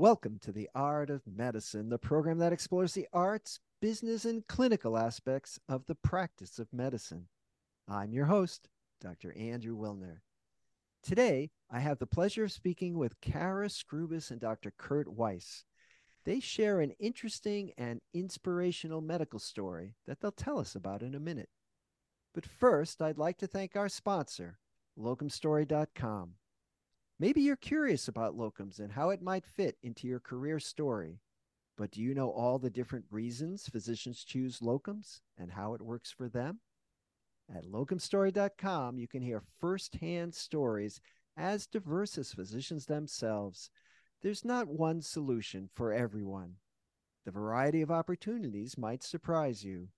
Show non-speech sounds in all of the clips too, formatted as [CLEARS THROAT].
Welcome to the Art of Medicine, the program that explores the arts, business, and clinical aspects of the practice of medicine. I'm your host, Dr. Andrew Wilner. Today, I have the pleasure of speaking with Kara Scrubis and Dr. Kurt Weiss. They share an interesting and inspirational medical story that they'll tell us about in a minute. But first, I'd like to thank our sponsor, locumstory.com. Maybe you're curious about locums and how it might fit into your career story. But do you know all the different reasons physicians choose locums and how it works for them? At locumstory.com, you can hear firsthand stories as diverse as physicians themselves. There's not one solution for everyone. The variety of opportunities might surprise you.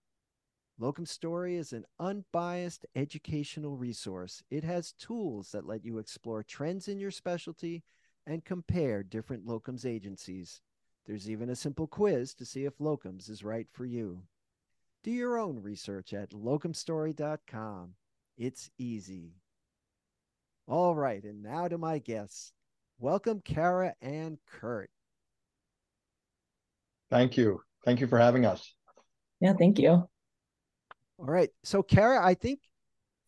Locum Story is an unbiased educational resource. It has tools that let you explore trends in your specialty and compare different locums agencies. There's even a simple quiz to see if locums is right for you. Do your own research at locumstory.com. It's easy. All right, and now to my guests. Welcome, Kara and Kurt. Thank you. Thank you for having us. Yeah, thank you. All right. So, Kara, I think,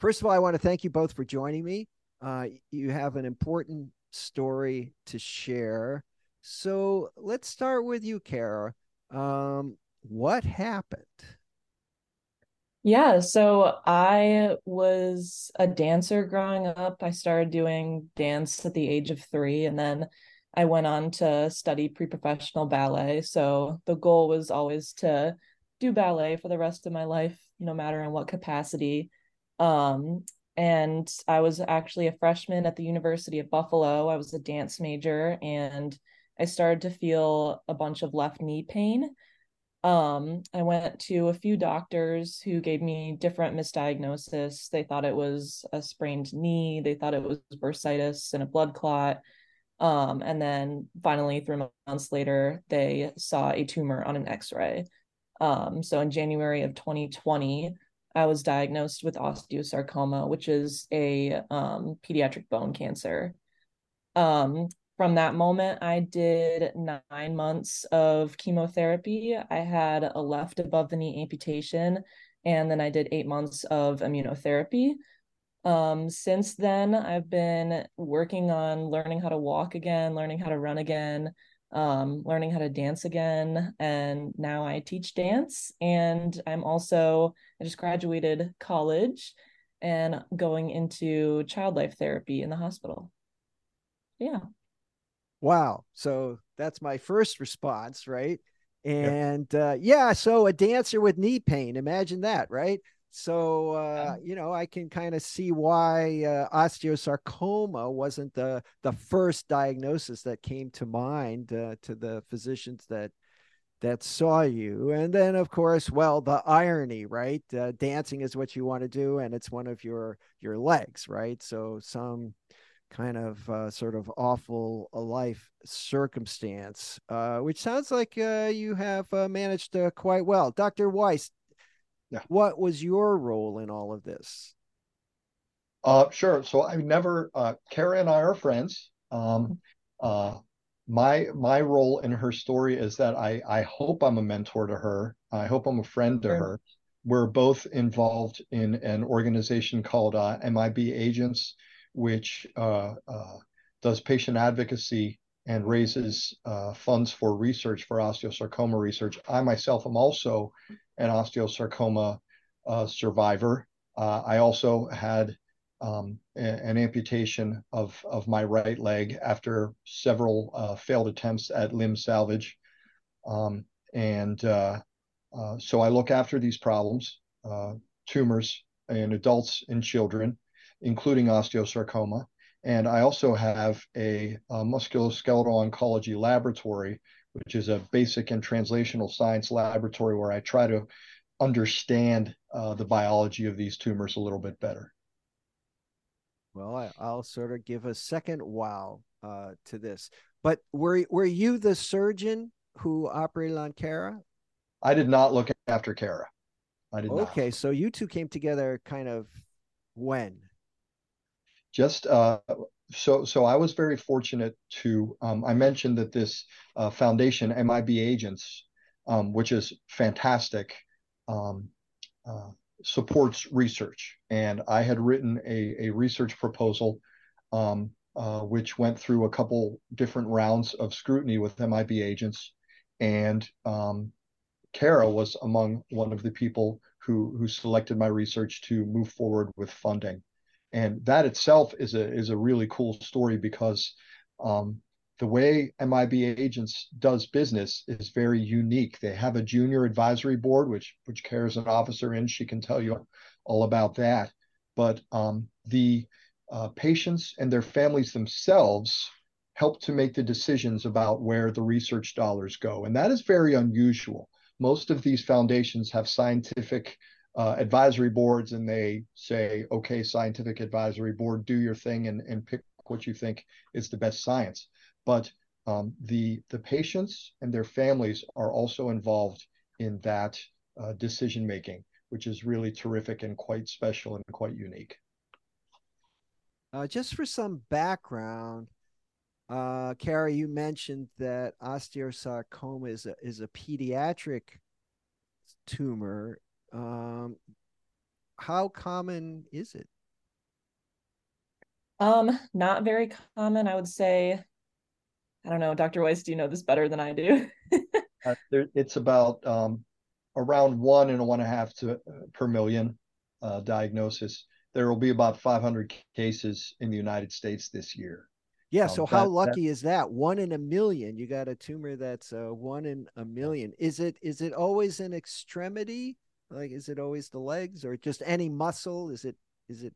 first of all, I want to thank you both for joining me. Uh, you have an important story to share. So, let's start with you, Kara. Um, what happened? Yeah, so I was a dancer growing up. I started doing dance at the age of three, and then I went on to study pre professional ballet. So the goal was always to do ballet for the rest of my life, no matter in what capacity. Um, and I was actually a freshman at the University of Buffalo. I was a dance major, and I started to feel a bunch of left knee pain um, I went to a few doctors who gave me different misdiagnosis. They thought it was a sprained knee, they thought it was bursitis and a blood clot. Um, and then finally, three months later, they saw a tumor on an x ray. Um, so in January of 2020, I was diagnosed with osteosarcoma, which is a um, pediatric bone cancer. Um, from that moment, I did nine months of chemotherapy. I had a left above the knee amputation, and then I did eight months of immunotherapy. Um, since then, I've been working on learning how to walk again, learning how to run again, um, learning how to dance again. And now I teach dance. And I'm also, I just graduated college and going into child life therapy in the hospital. Yeah wow so that's my first response right and yep. uh, yeah so a dancer with knee pain imagine that right so uh, you know i can kind of see why uh, osteosarcoma wasn't the the first diagnosis that came to mind uh, to the physicians that that saw you and then of course well the irony right uh, dancing is what you want to do and it's one of your your legs right so some kind of uh, sort of awful uh, life circumstance, uh, which sounds like uh, you have uh, managed uh, quite well. Dr. Weiss, yeah. what was your role in all of this? Uh, sure. So I never, uh, Kara and I are friends. Um, uh, my my role in her story is that I I hope I'm a mentor to her. I hope I'm a friend to sure. her. We're both involved in an organization called uh, MIB Agents, which uh, uh, does patient advocacy and raises uh, funds for research for osteosarcoma research. I myself am also an osteosarcoma survivor. I also had um, an amputation of, of my right leg after several uh, failed attempts at limb salvage. Um, and uh, uh, so I look after these problems, tumors in adults and children including osteosarcoma. And I also have a, a musculoskeletal oncology laboratory, which is a basic and translational science laboratory where I try to understand uh, the biology of these tumors a little bit better. Well, I, will sort of give a second wow uh, to this. But were were you the surgeon who operated on Kara? I did not look after Kara. I did okay, not. Okay, so you two came together kind of when? just uh, so so I was very fortunate to um, I mentioned that this uh, foundation MIB Agents, um, which is fantastic, um, uh, supports research, and I had written a a research proposal, um, uh, which went through a couple different rounds of scrutiny with MIB Agents, and um, Kara was among one of the people who who selected my research to move forward with funding and that itself is a is a really cool story because um, the way MIB Agents does business is very unique. They have a junior advisory board, which which Kara's an officer in. She can tell you all about that. But um, the uh, patients and their families themselves help to make the decisions about where the research dollars go, and that is very unusual. Most of these foundations have scientific uh, advisory boards and they say, okay, scientific advisory board, do your thing and, and pick what you think is the best science. But um, the the patients and their families are also involved in that uh, decision making, which is really terrific and quite special and quite unique. Uh, just for some background, uh, Kara, you mentioned that osteosarcoma is a is a pediatric tumor um, how common is it? Um, not very common. I would say. I don't know, Dr. Weiss. Do you know this better than I do? [LAUGHS] uh, there, it's about um, around one and one and a half to uh, per million uh, diagnosis. There will be about 500 cases in the United States this year. Yeah. So um, how that, lucky that, is that? One in a million. You got a tumor that's uh, one in a million. Is it is it always an extremity? Like, is it always the legs or just any muscle? Is it, is it?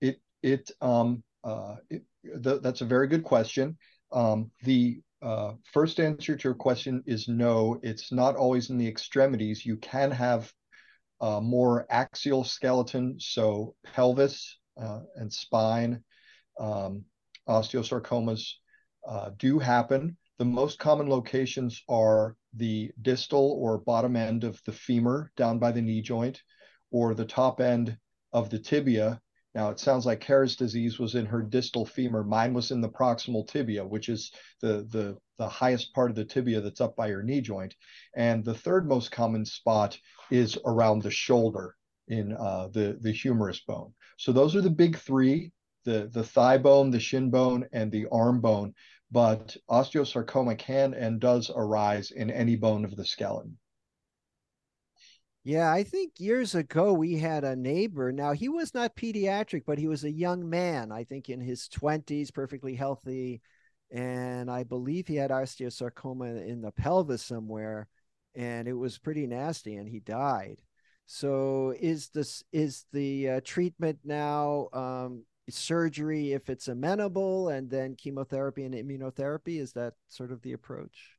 It, it, um, uh, it, that's a very good question. Um, the uh, first answer to your question is no, it's not always in the extremities. You can have uh, more axial skeleton, so pelvis uh, and spine um, osteosarcomas uh, do happen. The most common locations are the distal or bottom end of the femur down by the knee joint or the top end of the tibia. Now, it sounds like Kara's disease was in her distal femur. Mine was in the proximal tibia, which is the, the, the highest part of the tibia that's up by your knee joint. And the third most common spot is around the shoulder in uh, the, the humerus bone. So those are the big three the, the thigh bone, the shin bone, and the arm bone but osteosarcoma can and does arise in any bone of the skeleton. Yeah, I think years ago we had a neighbor. Now, he was not pediatric, but he was a young man, I think in his 20s, perfectly healthy. And I believe he had osteosarcoma in the pelvis somewhere, and it was pretty nasty, and he died. So, is this is the uh, treatment now um, surgery if it's amenable and then chemotherapy and immunotherapy? Is that sort of the approach?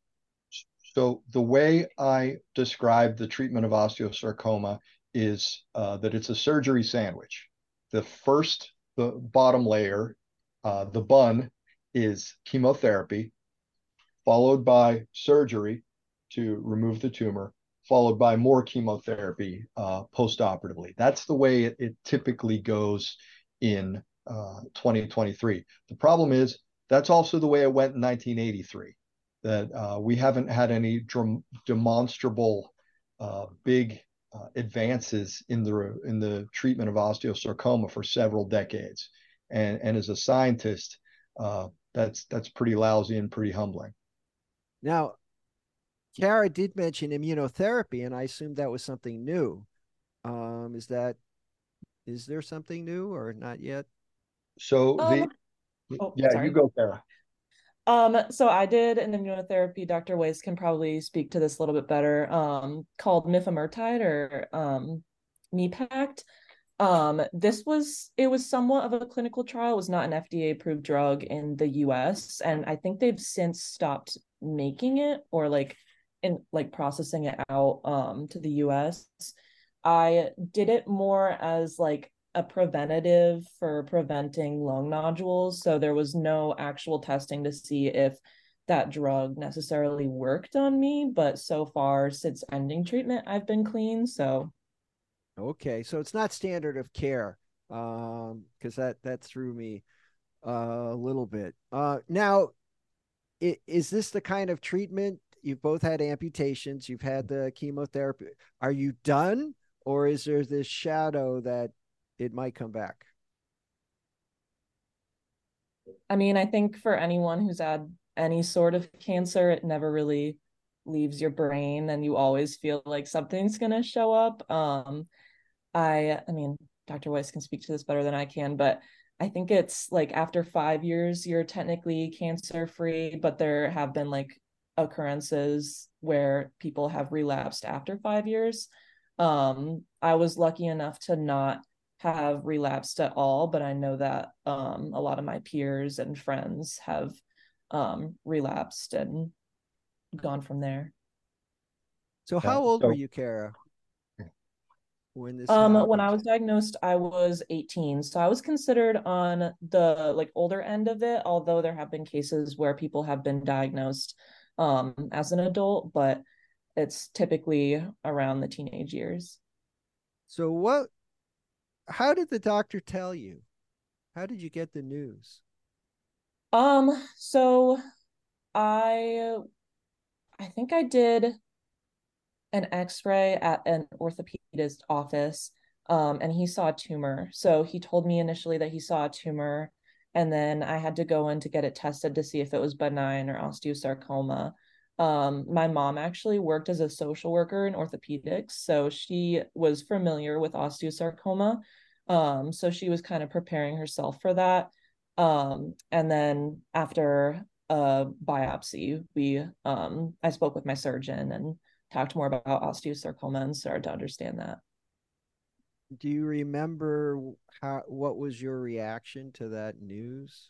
So the way i describe the treatment of osteosarcoma is uh, that it's a surgery sandwich. The first the bottom layer uh, the bun is chemotherapy followed by surgery to remove the tumor followed by more chemotherapy uh, post-operatively. That's the way it, it typically goes in uh, 2023. The problem is that's also the way it went in 1983. That uh, we haven't had any demonstrable uh, big uh, advances in the in the treatment of osteosarcoma for several decades, and and as a scientist, uh, that's that's pretty lousy and pretty humbling. Now, Kara did mention immunotherapy, and I assumed that was something new. Um, is that is there something new or not yet? So um, the oh, yeah, sorry. you go, Kara. Um, so I did an immunotherapy. Dr. Weiss can probably speak to this a little bit better. Um, called mifamurtide or um, MePACT. Um, this was it was somewhat of a clinical trial. It was not an FDA approved drug in the U.S. and I think they've since stopped making it or like in like processing it out um to the U.S. I did it more as like a preventative for preventing lung nodules. So there was no actual testing to see if that drug necessarily worked on me. But so far, since ending treatment, I've been clean. So, okay. So it's not standard of care um because that that threw me uh, a little bit. Uh, now, is this the kind of treatment you've both had amputations? You've had the chemotherapy. Are you done, or is there this shadow that it might come back? I mean, I think for anyone who's had any sort of cancer, it never really leaves your brain and you always feel like something's going to show up. Um I I mean, Dr. Weiss can speak to this better than I can, but I think it's like after 5 years you're technically cancer free, but there have been like occurrences where people have relapsed after 5 years. Um I was lucky enough to not have relapsed at all, but I know that um, a lot of my peers and friends have um, relapsed and gone from there. So, how old so, were you, Kara? When this um happened? when I was diagnosed, I was 18. So I was considered on the like older end of it, although there have been cases where people have been diagnosed um as an adult, but it's typically around the teenage years. So what how did the doctor tell you? How did you get the news? Um, so I I think I did an x-ray at an orthopedist office um and he saw a tumor. So he told me initially that he saw a tumor and then I had to go in to get it tested to see if it was benign or osteosarcoma. Um, my mom actually worked as a social worker in orthopedics, so she was familiar with osteosarcoma. Um, so she was kind of preparing herself for that. Um, and then after a biopsy, we um, I spoke with my surgeon and talked more about osteosarcoma and started to understand that. Do you remember how what was your reaction to that news?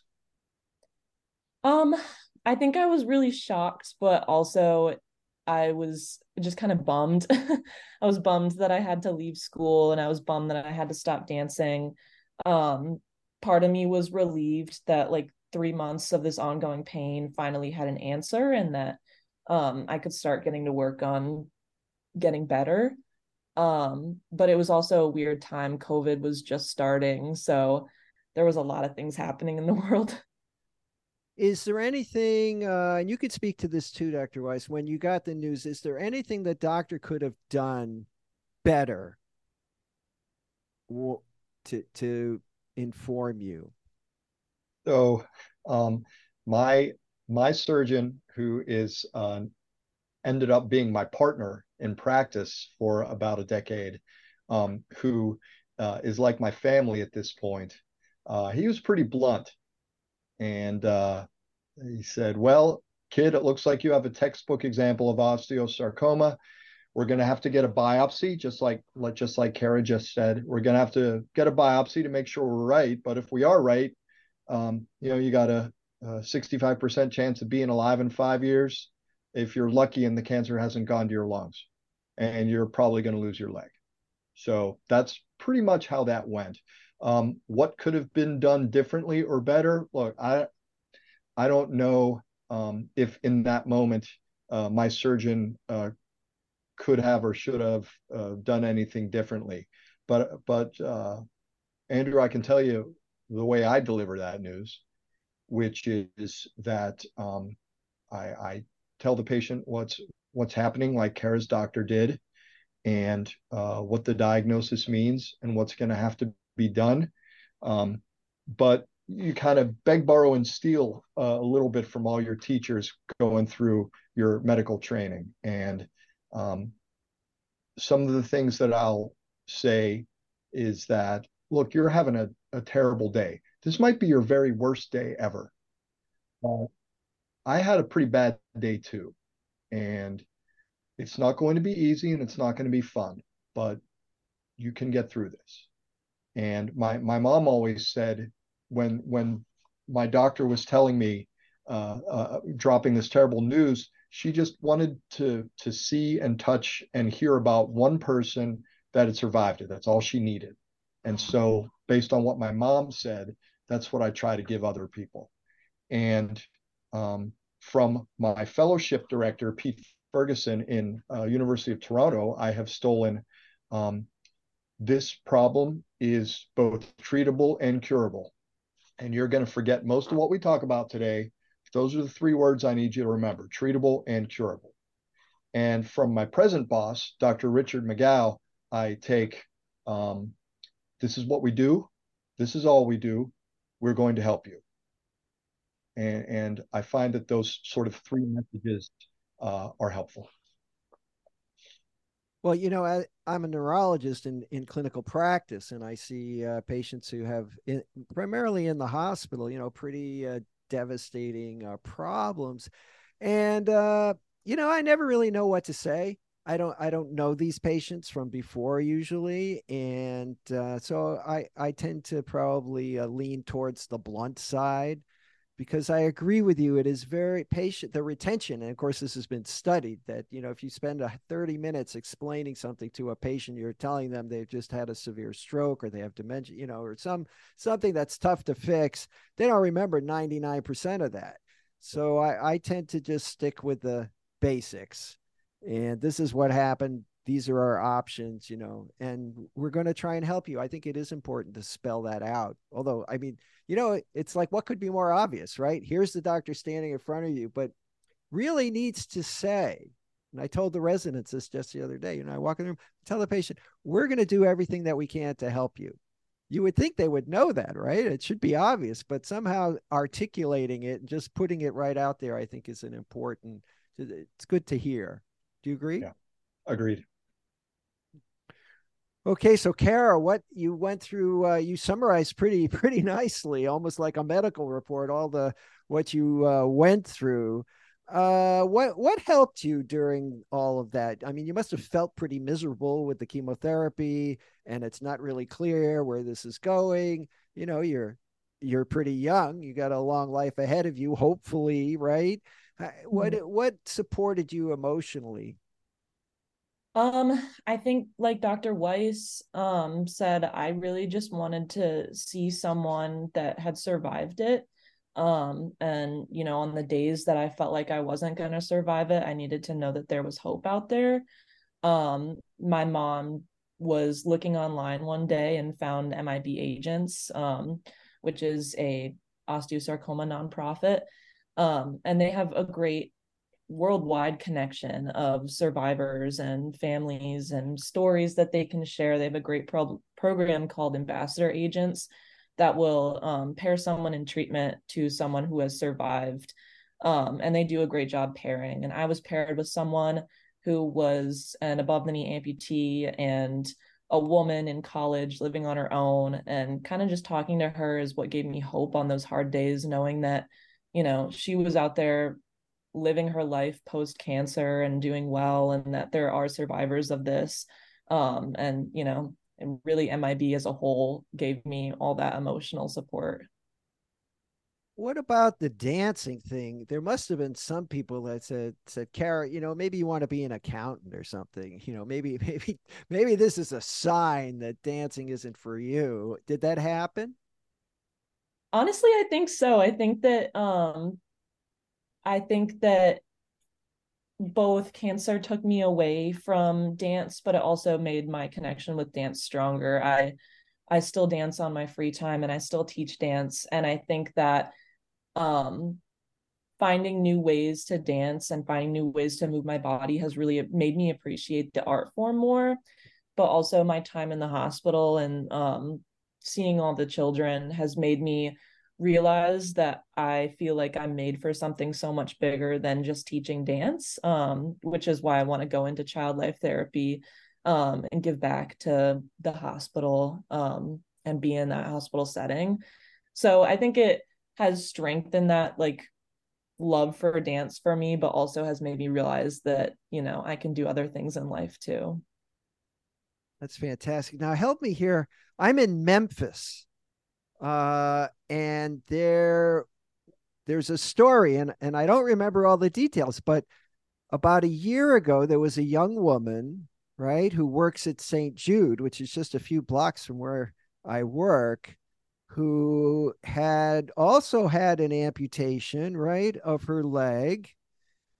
Um, I think I was really shocked, but also I was just kind of bummed. [LAUGHS] I was bummed that I had to leave school and I was bummed that I had to stop dancing. Um, part of me was relieved that like three months of this ongoing pain finally had an answer and that um, I could start getting to work on getting better. Um, but it was also a weird time. COVID was just starting. So there was a lot of things happening in the [LAUGHS] world. Is there anything, uh, and you could speak to this too, Dr. Weiss, when you got the news, is there anything the doctor could have done better to, to inform you? So, um, my, my surgeon, who is uh, ended up being my partner in practice for about a decade, um, who uh, is like my family at this point, uh, he was pretty blunt and uh, he said, Well, kid, it looks like you have a textbook example of osteosarcoma. We're going to have to get a biopsy, just like just like Kara just said. We're going to have to get a biopsy to make sure we're right. But if we are right, um, you know, you got a, a 65% chance of being alive in five years if you're lucky and the cancer hasn't gone to your lungs, and you're probably going to lose your leg. So that's pretty much how that went. Um, what could have been done differently or better? Look, I I don't know um, if in that moment uh, my surgeon uh, could have or should have uh, done anything differently. But but uh, Andrew, I can tell you the way I deliver that news, which is that um, I, I tell the patient what's what's happening, like Kara's doctor did, and uh, what the diagnosis means and what's going to have to be done. Um, but you kind of beg, borrow, and steal uh, a little bit from all your teachers going through your medical training. And um, some of the things that I'll say is that, look, you're having a, a terrible day. This might be your very worst day ever. Uh, I had a pretty bad day too. And it's not going to be easy and it's not going to be fun, but you can get through this. And my my mom always said when when my doctor was telling me uh, uh, dropping this terrible news, she just wanted to to see and touch and hear about one person that had survived it. That's all she needed. And so, based on what my mom said, that's what I try to give other people. And um, from my fellowship director, Pete Ferguson in uh, University of Toronto, I have stolen um, this problem is both treatable and curable. and you're going to forget most of what we talk about today. Those are the three words I need you to remember treatable and curable. And from my present boss, Dr. Richard McGough, I take um, this is what we do, this is all we do, we're going to help you. And, and I find that those sort of three messages uh, are helpful. Well, you know, I, am a neurologist in, in clinical practice, and I see uh, patients who have, in, primarily in the hospital, you know, pretty uh, devastating uh, problems. And, uh, you know, I never really know what to say. I don't I don't know these patients from before usually, and uh, so I I tend to probably uh, lean towards the blunt side because I agree with you. It is very patient, the retention. And of course, this has been studied that, you know, if you spend a 30 minutes explaining something to a patient, you're telling them they've just had a severe stroke or they have dementia, you know, or some something that's tough to fix. They don't remember 99% of that. So I, I tend to just stick with the basics. And this is what happened these are our options you know and we're going to try and help you. I think it is important to spell that out. Although i mean you know it's like what could be more obvious right? Here's the doctor standing in front of you but really needs to say and i told the residents this just the other day you know i walk in the room tell the patient we're going to do everything that we can to help you. You would think they would know that right? It should be obvious but somehow articulating it and just putting it right out there i think is an important it's good to hear. Do you agree? Yeah. Agreed Okay, so Kara, what you went through, uh, you summarized pretty [LAUGHS] pretty nicely, almost like a medical report, all the what you uh, went through. Uh, what what helped you during all of that? I mean, you must have felt pretty miserable with the chemotherapy, and it's not really clear where this is going. You know, you're you're pretty young. You got a long life ahead of you, hopefully, right? Uh, what mm-hmm. what supported you emotionally? Um, I think like Dr. Weiss um said, I really just wanted to see someone that had survived it. Um, and you know, on the days that I felt like I wasn't gonna survive it, I needed to know that there was hope out there. Um, my mom was looking online one day and found MIB Agents, um, which is a osteosarcoma nonprofit. Um, and they have a great worldwide connection of survivors and families and stories that they can share. They have a great pro- program called Ambassador Agents that will um, pair someone in treatment to someone who has survived. Um, and they do a great job pairing. And I was paired with someone who was an above the knee amputee and a woman in college living on her own. And kind of just talking to her is what gave me hope on those hard days, knowing that, you know, she was out there living her life post cancer and doing well and that there are survivors of this. Um and you know and really MIB as a whole gave me all that emotional support. What about the dancing thing? There must have been some people that said said kara you know maybe you want to be an accountant or something. You know maybe [LAUGHS] maybe maybe this is a sign that dancing isn't for you. Did that happen? Honestly i think so. I think that um I think that both cancer took me away from dance, but it also made my connection with dance stronger. I I still dance on my free time and I still teach dance. And I think that um finding new ways to dance and finding new ways to move my body has really made me appreciate the art form more. But also my time in the hospital and um seeing all the children has made me realize that I feel like I'm made for something so much bigger than just teaching dance, um, which is why I want to go into child life therapy um, and give back to the hospital um, and be in that hospital setting. So I think it has strengthened that like love for dance for me, but also has made me realize that, you know, I can do other things in life too. That's fantastic. Now help me here. I'm in Memphis uh, and there there's a story, and and I don't remember all the details, but about a year ago there was a young woman, right, who works at St. Jude, which is just a few blocks from where I work, who had also had an amputation, right, of her leg,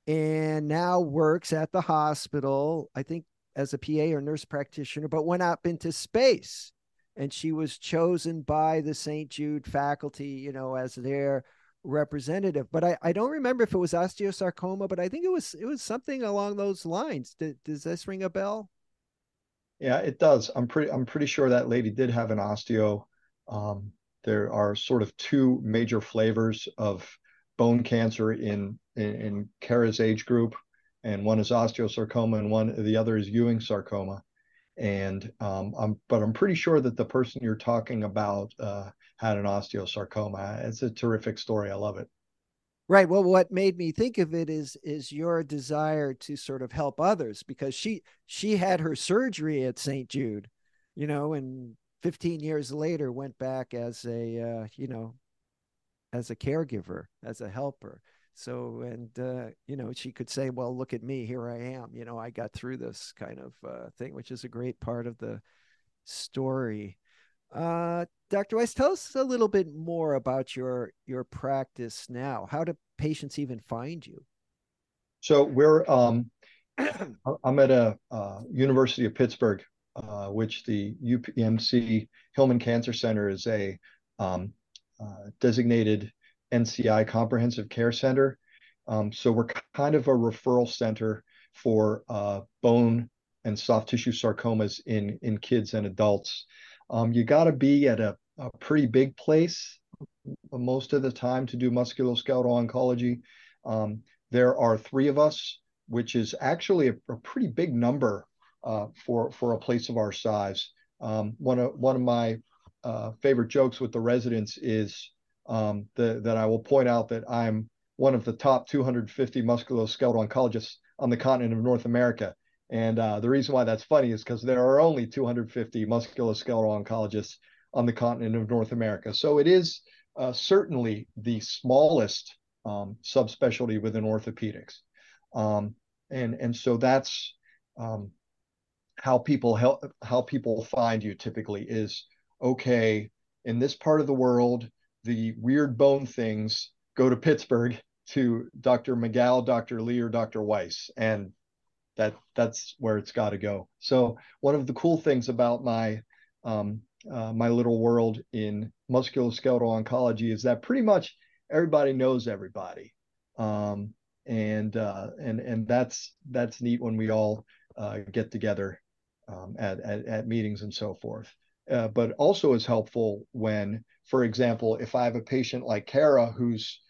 and now works at the hospital. I think as a PA or nurse practitioner, but went up into space and she was chosen by the St. Jude faculty, you know, as their representative. But I, I don't remember if it was osteosarcoma, but I think it was it was something along those lines. Did, does this ring a bell? Yeah, it does. I'm pretty I'm pretty sure that lady did have an osteo. Um, there are sort of two major flavors of bone cancer in in, in Kara's age group, and one is osteosarcoma, and one the other is Ewing sarcoma. And um, I'm, but I'm pretty sure that the person you're talking about uh, had an osteosarcoma. It's a terrific story. I love it. Right. Well, what made me think of it is is your desire to sort of help others because she she had her surgery at St. Jude, you know, and 15 years later went back as a uh, you know as a caregiver, as a helper. So and uh, you know she could say, well, look at me, here I am. You know, I got through this kind of uh, thing, which is a great part of the story. Uh, Dr. Weiss, tell us a little bit more about your your practice now. How do patients even find you? So we're um, [CLEARS THROAT] I'm at a uh, University of Pittsburgh, uh, which the UPMC Hillman Cancer Center is a um, uh, designated NCI comprehensive care center. Um, so we're kind of a referral center for uh, bone and soft tissue sarcomas in in kids and adults. Um, you got to be at a, a, pretty big place most of the time to do musculoskeletal oncology. Um, there are three of us, which is actually a, a pretty big number uh, for for a place of our size. Um, one of one of my uh, favorite jokes with the residents is um, the, that I will point out that I'm one of the top 250 musculoskeletal oncologists on the continent of North America. And uh, the reason why that's funny is because there are only 250 musculoskeletal oncologists on the continent of North America. So it is uh, certainly the smallest um, subspecialty within orthopedics. Um, and, and so that's um, how people help, how people find you typically is, okay, in this part of the world, the weird bone things go to Pittsburgh to Dr. McGough, Dr. Lee, or Dr. Weiss. And that that's where it's got to go. So one of the cool things about my um, uh, my little world in musculoskeletal oncology is that pretty much everybody knows everybody, um, and uh, and and that's that's neat when we all uh, get together um, at, at, at meetings and so forth. Uh, but also is helpful when, for example, if I have a patient like Kara who's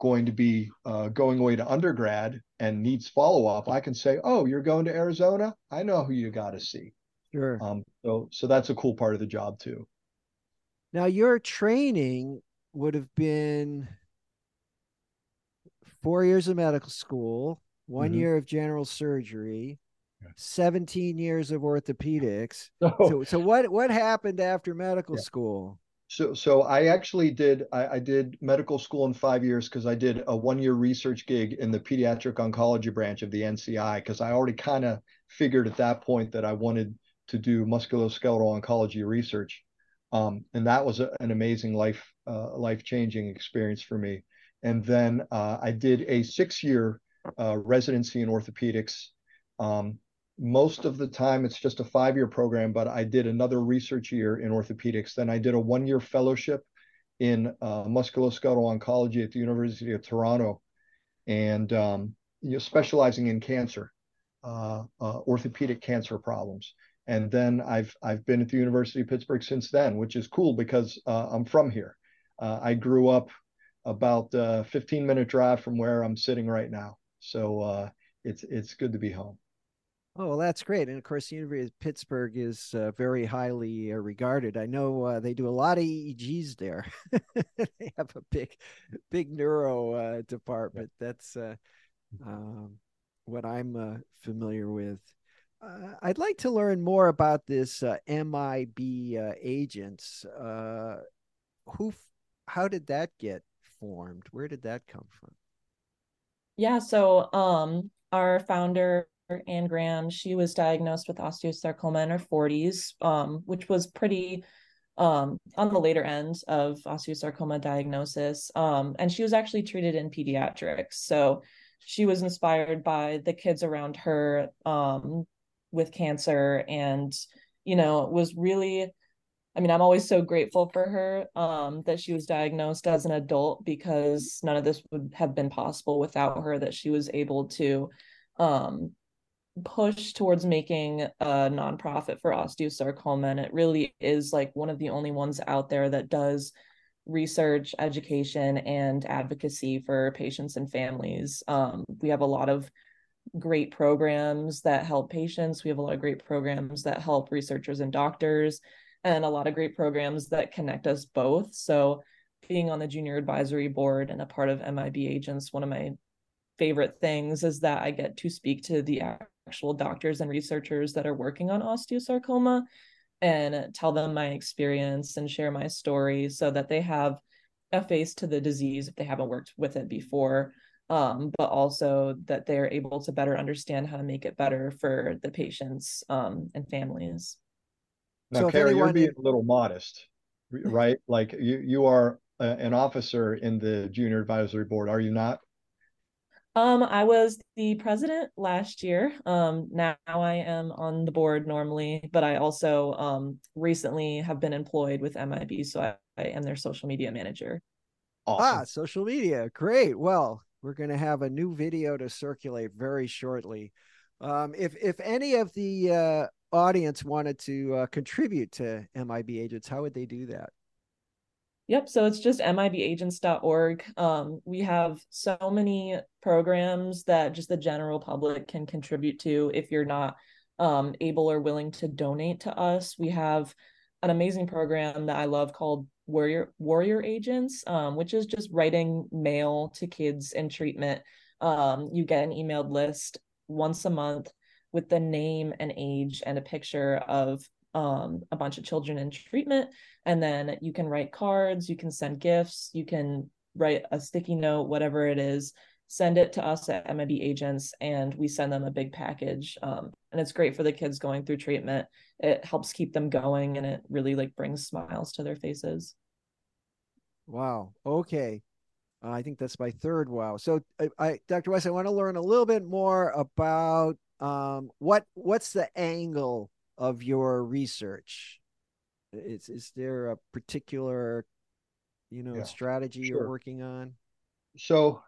going to be uh, going away to undergrad and needs follow up, I can say, "Oh, you're going to Arizona? I know who you got to see." Sure. Um, so, so that's a cool part of the job too. Now, your training would have been four years of medical school, one mm-hmm. year of general surgery, 17 years of orthopedics. So, [LAUGHS] so, so what what happened after medical yeah. school? So, so I actually did. I, I did medical school in five years because I did a one-year research gig in the pediatric oncology branch of the NCI because I already kind of figured at that point that I wanted to do musculoskeletal oncology research, um, and that was a, an amazing life uh, life-changing experience for me. And then uh, I did a six-year uh, residency in orthopedics. Um, most of the time it's just a five year program, but I did another research year in orthopedics. Then I did a one year fellowship in uh, musculoskeletal oncology at the University of Toronto and um, you know, specializing in cancer, uh, uh, orthopedic cancer problems. And then I've I've been at the University of Pittsburgh since then, which is cool because uh, I'm from here. Uh, I grew up about a uh, 15 minute drive from where I'm sitting right now, so it's it's good to be home. Oh, well, that's great. And of course, the University of Pittsburgh is uh, very highly uh, regarded. I know uh, they do a lot of EEGs there. [LAUGHS] they have a big, big neuro uh, department. That's uh, um, what I'm uh, familiar with. I'd like to learn more about this MIB agents. who, how did that get formed? Where did that come from? Yeah, so um, our founder Ann Graham, she was diagnosed with osteosarcoma in her 40s, um, which was pretty um, on the later end of osteosarcoma diagnosis. Um, and she was actually treated in pediatrics. So she was inspired by the kids around her um, with cancer and, you know, was really I mean, I'm always so grateful for her um, that she was diagnosed as an adult because none of this would have been possible without her. That she was able to um, push towards making a nonprofit for osteosarcoma, and it really is like one of the only ones out there that does research, education, and advocacy for patients and families. Um, we have a lot of great programs that help patients. We have a lot of great programs that help researchers and doctors, and a lot of great programs that connect us both. So, being on the junior advisory board and a part of MIB Agents, one of my favorite things is that I get to speak to the actual doctors and researchers that are working on osteosarcoma and tell them my experience and share my story so that they have a face to the disease if they haven't worked with it before um, but also that they're able to better understand how to make it better for the patients um, and families. Now, so Kara, you're being a little modest, right? like you, you are a, an officer in the junior advisory board, are you not? Um, I was the president last year. Um, now I am on the board normally, but I also um recently have been employed with MIB, so I, I am their social media manager. Awesome. Ah, social media, great. Well, we're going to have a new video to circulate very shortly. Um, if if any of the uh, audience wanted to uh, contribute to MIB agents, how would they do that? Yep. So it's just mibagents.org. Um, we have so many programs that just the general public can contribute to if you're not um, able or willing to donate to us. We have an amazing program that I love called Warrior Warrior Agents, um, which is just writing mail to kids in treatment. Um, you get an emailed list once a month with the name and age and a picture of um, a bunch of children in treatment. And then you can write cards, you can send gifts, you can write a sticky note, whatever it is, send it to us at MIB agents, and we send them a big package. Um, and it's great for the kids going through treatment. It helps keep them going, and it really like brings smiles to their faces. Wow. Okay. Uh, I think that's my third wow. So, I, I, Dr. Weiss, I want to learn a little bit more about um, what what's the angle of your research? Is is there a particular, you know, yeah, strategy sure. you're working on? So,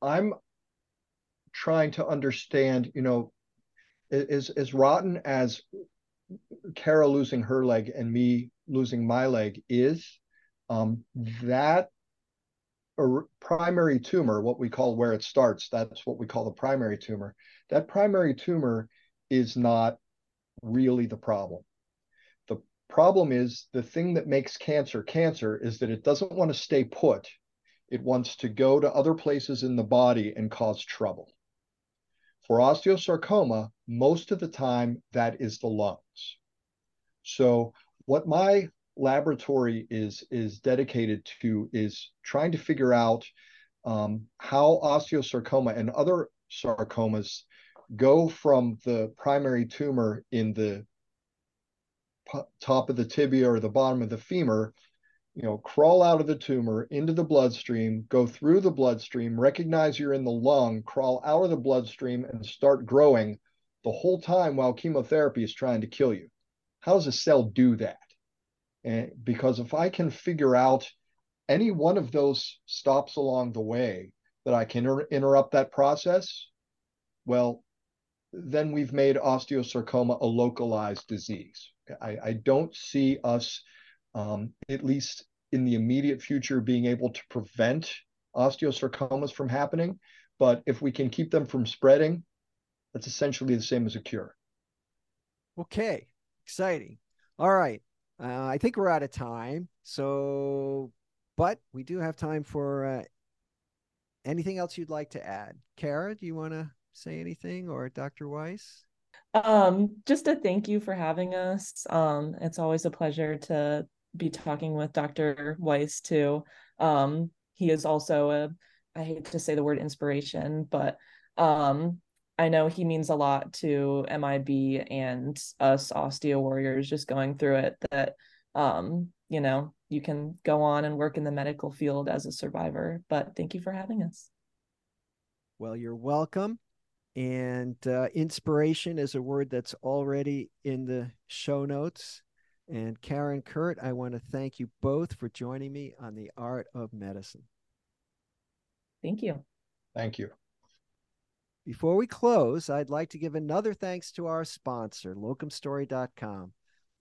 I'm trying to understand. You know, is as rotten as Kara losing her leg and me losing my leg is, um, that primary tumor, what we call where it starts, that's what we call the primary tumor. That primary tumor is not really the problem. The problem is the thing that makes cancer cancer is that it doesn't want to stay put. It wants to go to other places in the body and cause trouble. For osteosarcoma, most of the time that is the lungs. So what my laboratory is is dedicated to is trying to figure out um, how osteosarcoma and other sarcomas go from the primary tumor in the top of the tibia or the bottom of the femur you know crawl out of the tumor into the bloodstream go through the bloodstream recognize you're in the lung crawl out of the bloodstream and start growing the whole time while chemotherapy is trying to kill you. How does a cell do that? And because if i can figure out any one of those stops along the way that i can inter- interrupt that process well then we've made osteosarcoma a localized disease. I, I don't see us, um, at least in the immediate future, being able to prevent osteosarcomas from happening. But if we can keep them from spreading, that's essentially the same as a cure. Okay, exciting. All right. Uh, I think we're out of time. So, but we do have time for uh, anything else you'd like to add. Kara, do you want to say anything or Dr. Weiss? Um, just a thank you for having us. Um, it's always a pleasure to be talking with Dr. Weiss too. Um, he is also a, I hate to say the word inspiration, but um, I know he means a lot to MIB and us osteo warriors just going through it that um, you know, you can go on and work in the medical field as a survivor. But thank you for having us. Well, you're welcome. And uh, inspiration is a word that's already in the show notes. And Kara and Kurt, I want to thank you both for joining me on the art of medicine. Thank you. Thank you. Before we close, I'd like to give another thanks to our sponsor, locumstory.com,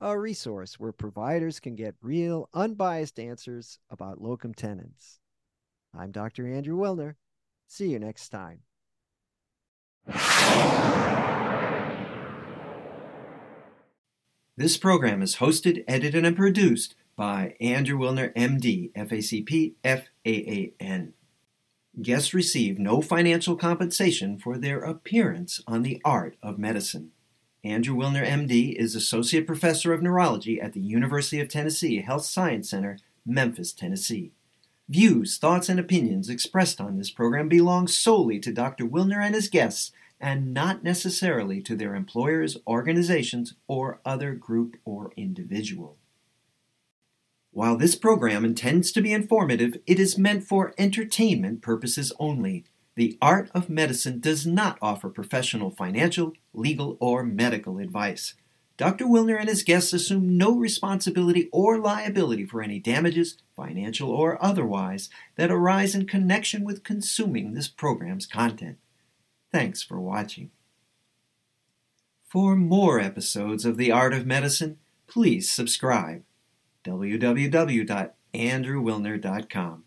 a resource where providers can get real, unbiased answers about locum tenens. I'm Dr. Andrew Wilner. See you next time. This program is hosted, edited, and produced by Andrew Wilner, MD, FACP, FAAN. Guests receive no financial compensation for their appearance on the art of medicine. Andrew Wilner, MD, is Associate Professor of Neurology at the University of Tennessee Health Science Center, Memphis, Tennessee. Views, thoughts, and opinions expressed on this program belong solely to Dr. Wilner and his guests and not necessarily to their employers, organizations, or other group or individual. While this program intends to be informative, it is meant for entertainment purposes only. The art of medicine does not offer professional financial, legal, or medical advice. Dr. Wilner and his guests assume no responsibility or liability for any damages, financial or otherwise, that arise in connection with consuming this program's content. Thanks for watching. For more episodes of The Art of Medicine, please subscribe. www.andrewwilner.com